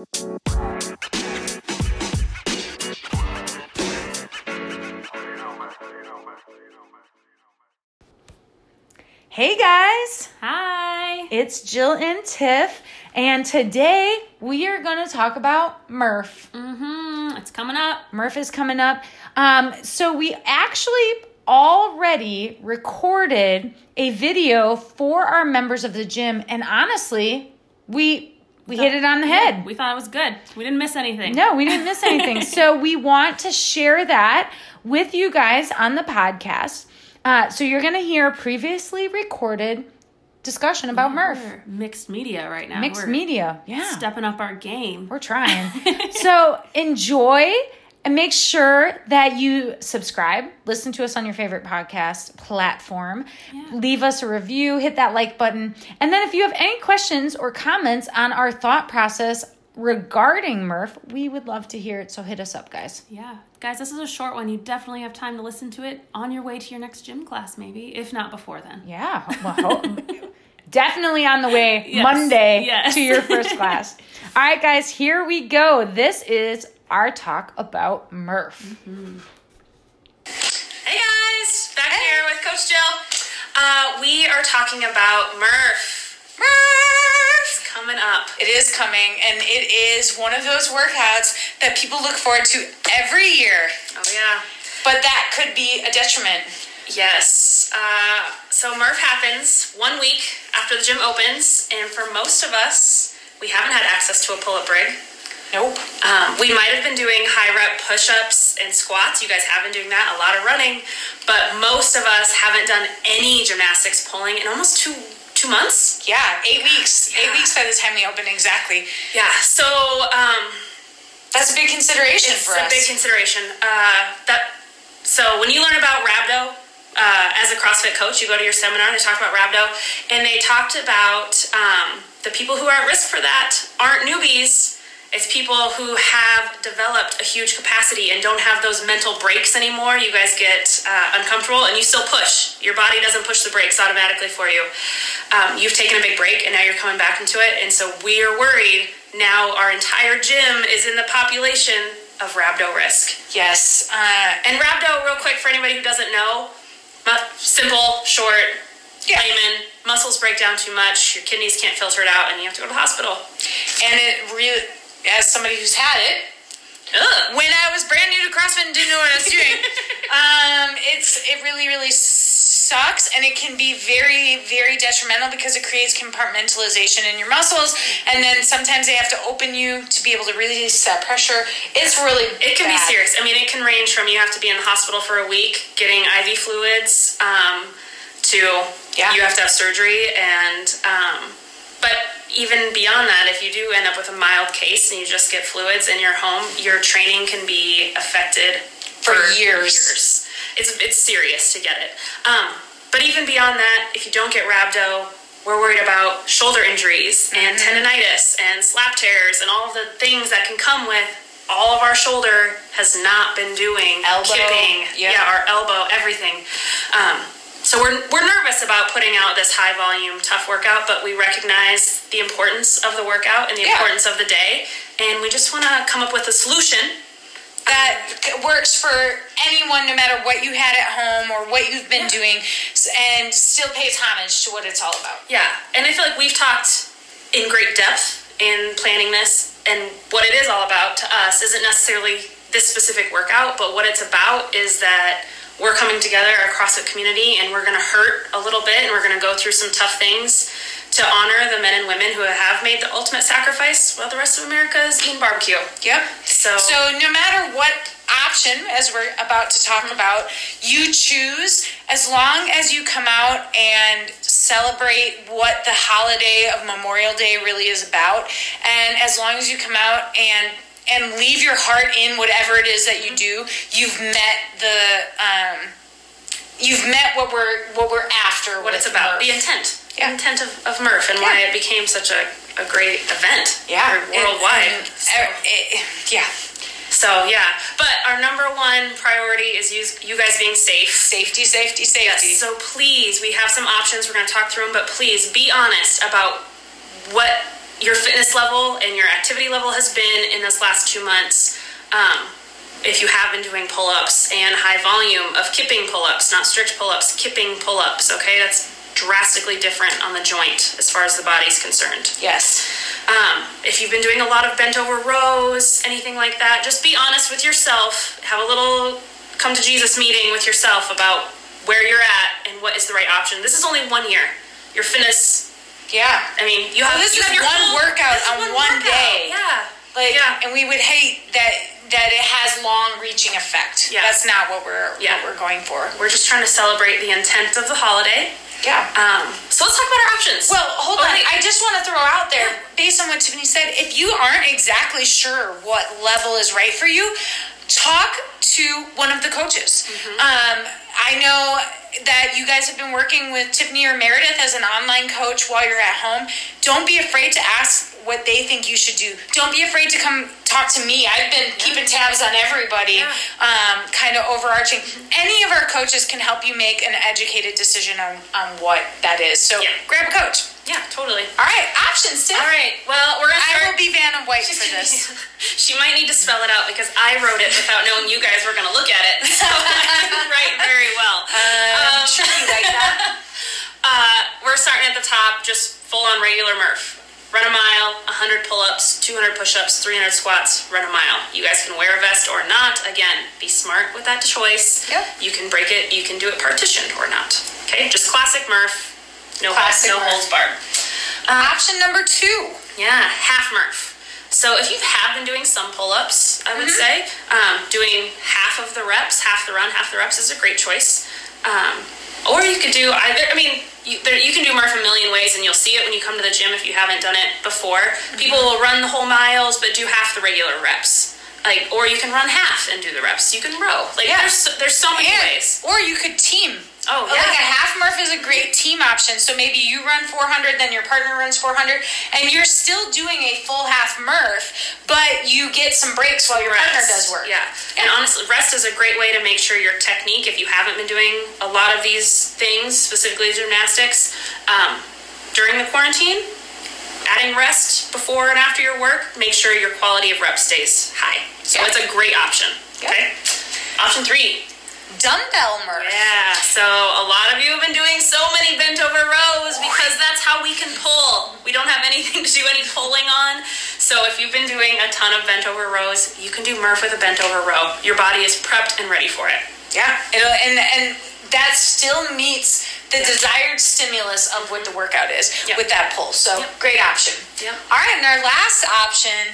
Hey guys, Hi. it's Jill and Tiff, and today we are going to talk about Murph. Mm-hmm. It's coming up. Murph is coming up. Um, so we actually already recorded a video for our members of the gym, and honestly, we we hit it on the head. We thought it was good. We didn't miss anything. No, we didn't miss anything. so we want to share that with you guys on the podcast. Uh, so you're going to hear a previously recorded discussion about Murph. We're mixed media right now. Mixed We're media. Yeah. Stepping up our game. We're trying. so enjoy and make sure that you subscribe, listen to us on your favorite podcast platform, leave us a review, hit that like button. And then if you have any questions or comments on our thought process regarding Murph, we would love to hear it. So hit us up, guys. Yeah. Guys, this is a short one. You definitely have time to listen to it on your way to your next gym class, maybe, if not before then. Yeah. Well, definitely on the way Yes. Monday Yes. to your first class. All right, guys, here we go. This is our talk about Murph. Hey guys, back here with Coach Jill. Uh, we are talking about Murph. Murph coming up. It is coming, and it is one of those workouts that people look forward to every year, Oh yeah. but that could be a detriment. Yes. Uh, so Murph happens one week after the gym opens, and for most of us, we haven't had access to a pull-up rig. Nope. Um, we might have been doing high rep push ups and squats. You guys have been doing that, a lot of running, but most of us haven't done any gymnastics pulling in almost two two months. Yeah, eight weeks. Eight weeks by the time we open, exactly. Yeah. So um, That's a big consideration it's for a us. big consideration. Uh, that so when you learn about rhabdo uh, as a CrossFit coach, you go to your seminar. They talk about rhabdo, and they talked about um, the people who are at risk for that aren't newbies. It's people who have developed a huge capacity and don't have those mental breaks anymore. You guys get uh, uncomfortable and you still push. Your body doesn't push the brakes automatically for you. Um, you've taken a big break and now you're coming back into it. And so we are worried now our entire gym is in the population of rhabdo risk. yes. Uh, And rhabdo, real quick, for anybody who doesn't know, simple, short, Yeah. layman, muscles break down too much, your kidneys can't filter it out, and you have to go to the hospital. and it really, as somebody who's had it, Ugh. when I was brand new to CrossFit and didn't know what I was doing, um, it's it really really sucks, and it can be very very detrimental because it creates compartmentalization in your muscles, and then sometimes they have to open you to be able to release that pressure. It's really It can be serious. I mean, it can range from you have to be in the hospital for a week getting IV fluids um, to Yeah. you have to have surgery. And, um, but even beyond that, if you do end up with a mild case and you just get fluids in your home, your training can be affected For years. years. It's, it's serious to get it. Um, but even beyond that, if you don't get rhabdo, we're worried about shoulder injuries and Mm-hmm. tendonitis and slap tears and all the things that can come with all of our shoulder has not been doing Elbow, kipping, yeah. yeah, our elbow, everything. Um, so we're, we're nervous about putting out this high volume tough workout, but we recognize the importance of the workout and the Yeah. importance of the day, and we just want to come up with a solution that works for anyone, no matter what you had at home or what you've been doing, and still pays homage to what it's all about. Yeah, and I feel like we've talked in great depth in planning this, and what it is all about to us isn't necessarily this specific workout, but what it's about is that we're coming together, our CrossFit community, and we're going to hurt a little bit, and we're going to go through some tough things to honor the men and women who have made the ultimate sacrifice while the rest of America is eating barbecue. Yep. So, So no matter what option, as we're about to talk about, you choose as long as you come out and celebrate what the holiday of Memorial Day really is about, and as long as you come out and and leave your heart in whatever it is that you do, you've met the um, you've met what we're what we're after. what it's about, the intent. Yeah. Intent of, of Murph and why it became such a, a great event yeah, worldwide. And- So- it- yeah, So yeah, but our number one priority is you, you guys being safe. safety, safety, safety. Yes. So please, we have some options. We're going to talk through them, but please be honest about what your fitness level and your activity level has been in this last two months. Um, if you have been doing pull ups and high volume of kipping pull ups, not strict pull ups, kipping pull ups, okay? That's drastically different on the joint as far as the body's concerned. Yes. Um, if you've been doing a lot of bent over rows, anything like that, just be honest with yourself. Have a little come to Jesus meeting with yourself about where you're at and what is the right option. This is only one year. Your fitness, Yeah. I mean, you have Well, this you is have one workout on one workout. day. Yeah. Like, Yeah. and we would hate that that it has long-reaching effect. Yeah. That's not what we're Yeah. what we're going for. We're just trying to celebrate the intent of the holiday. Yeah. Um, so let's talk about our options. Well, hold Oh, on. I just want to throw out there, based on what Tiffany said, if you aren't exactly sure what level is right for you, talk to one of the coaches. Mm-hmm. Um, I know that you guys have been working with Tiffany or Meredith as an online coach while you're at home. Don't be afraid to ask what they think you should do. Don't be afraid to come talk to me. I've been keeping tabs on everybody, Yeah. um, kind of overarching. Any of our coaches can help you make an educated decision on, on what that is. So Yeah. grab a coach. Yeah, totally. All right, options, Tiff. All right. Well, we're gonna I will be Van Vanna White for this. she might need to spell it out because I wrote it without knowing you guys were going to look at it. So I didn't write very well. Um, Um, tricky like that. Uh, we're starting at the top, just full on regular Murph. Run a mile, 100 pull ups, 200 push ups, 300 squats, run a mile. You guys can wear a vest or not. Again, be smart with that choice. Yep. You can break it, you can do it partitioned or not. Okay, just classic Murph. No, Classic no Murph. holds barred. Option number two. Yeah, half Murph. So if you have been doing some pull-ups, I would Mm-hmm. say um, doing half of the reps, half the run, half the reps is a great choice. Um, or you could do either. I mean, you, there, you can do Murph a million ways, and you'll see it when you come to the gym if you haven't done it before. Mm-hmm. People will run the whole miles, but do half the regular reps. Like, or you can run half and do the reps. You can row. Like, Yeah. there's so- there's so many And, ways. or you could team. Oh, Like yeah. a half Murph is a great team option. So maybe you run 400, then your partner runs 400, and you're still doing a full half Murph, but you get some breaks while your partner Rest. does work. Yeah. And honestly, rest is a great way to make sure your technique, if you haven't been doing a lot of these things, specifically gymnastics, um, during the quarantine, adding rest before and after your work, make sure your quality of rep stays high. So Yeah. it's a great option. Yeah. Okay. Option three. Dumbbell Murph. Yeah. So a lot of you have been doing so many bent over rows because that's how we can pull. We don't have anything to do any pulling on. So if you've been doing a ton of bent over rows, you can do Murph with a bent over row. Your body is prepped and ready for it. Yeah, it'll, and and that still meets the desired stimulus of what the workout is Yep. with that pull. So Yep. great option. Yep. All right, and our last option.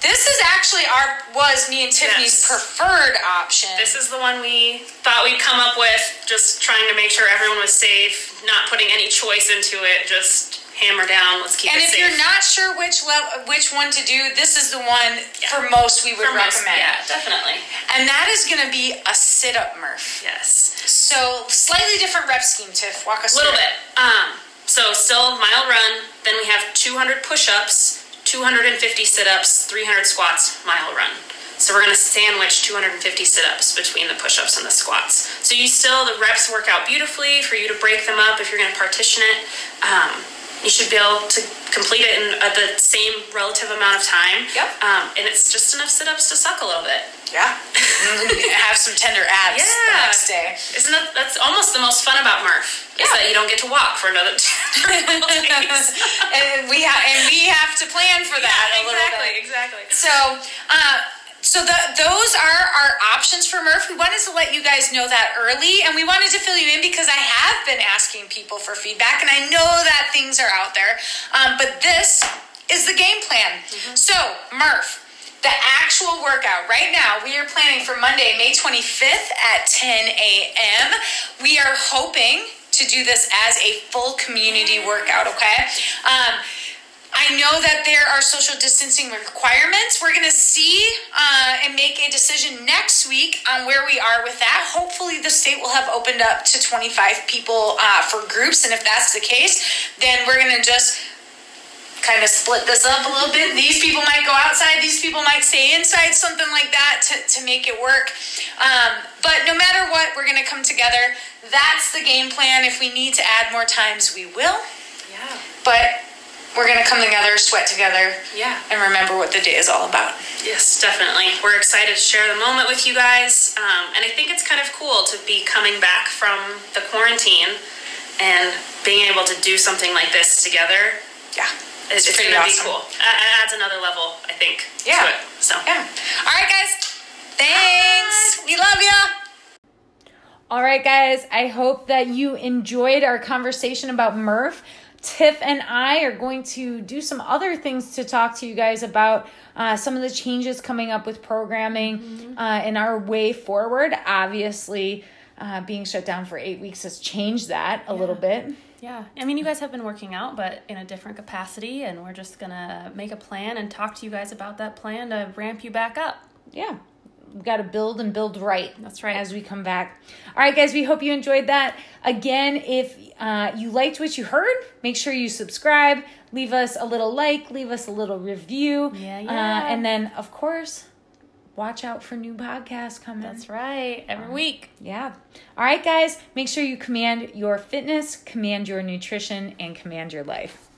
This is actually our was me and Tiffany's Yes. preferred option. This is the one we thought we'd come up with, just trying to make sure everyone was safe, not putting any choice into it, just hammer down, let's keep it. and if safe. you're not sure which level, which one to do, this is the one Yeah. for most we would For most- recommend. Yeah, definitely. And that is going to be a sit-up Murph. Yes. So slightly different rep scheme. Tiff, walk us through. A little through bit. Um, so still mile run, then we have 200 push-ups, 250 sit-ups, 300 squats, mile run. So we're gonna sandwich 250 sit-ups between the push-ups and the squats. So you still the reps work out beautifully for you to break them up if you're gonna partition it. Um, you should be able to complete it in uh, the same relative amount of time. Yep. Um, and it's just enough sit-ups to suck a little bit. Yeah. Have some tender abs the next day. Isn't that that's almost the most fun about Murph? Yeah. Is that you don't get to walk for another two days. and we ha- and we have to plan for that a little exactly, bit. exactly. So, uh, so the, those are our options for Murph. We wanted to let you guys know that early, and we wanted to fill you in because I have been asking people for feedback, and I know that things are out there. Um, but this is the game plan. So, Murph. The actual workout right now, we are planning for Monday, May 25th at 10 a.m. We are hoping to do this as a full community workout, okay? Um, I know that there are social distancing requirements. We're going to see uh, and make a decision next week on where we are with that. Hopefully, the state will have opened up to 25 people uh, for groups. And if that's the case, then we're going to just kind of split this up a little bit. These people might go outside, these people might stay inside, something like that to, to make it work. Um, but no matter what, we're going to come together. That's the game plan. If we need to add more times, we will. Yeah. But we're gonna come together, sweat together, Yeah. and remember what the day is all about. Yes, definitely. We're excited to share the moment with you guys. Um, and I think it's kind of cool to be coming back from the quarantine and being able to do something like this together. Yeah, It's, it's pretty going to awesome. be cool. It it adds another level, I think, Yeah. to it. So, Yeah. All right, guys. Thanks. We love you. All right, guys, I hope that you enjoyed our conversation about Murph. Tiff and I are going to do some other things to talk to you guys about uh, some of the changes coming up with programming uh, and our way forward. Obviously, uh, being shut down for eight weeks has changed that a little bit. Yeah. I mean, you guys have been working out, but in a different capacity, and we're just going to make a plan and talk to you guys about that plan to ramp you back up. yeah we got to build and build right That's right. as we come back all right guys we hope you enjoyed that again if uh, you liked what you heard make sure you subscribe leave us a little like leave us a little review Yeah, Uh, yeah. and then of course watch out for new podcasts coming That's right. Every week. yeah all right guys make sure you command your fitness command your nutrition and command your life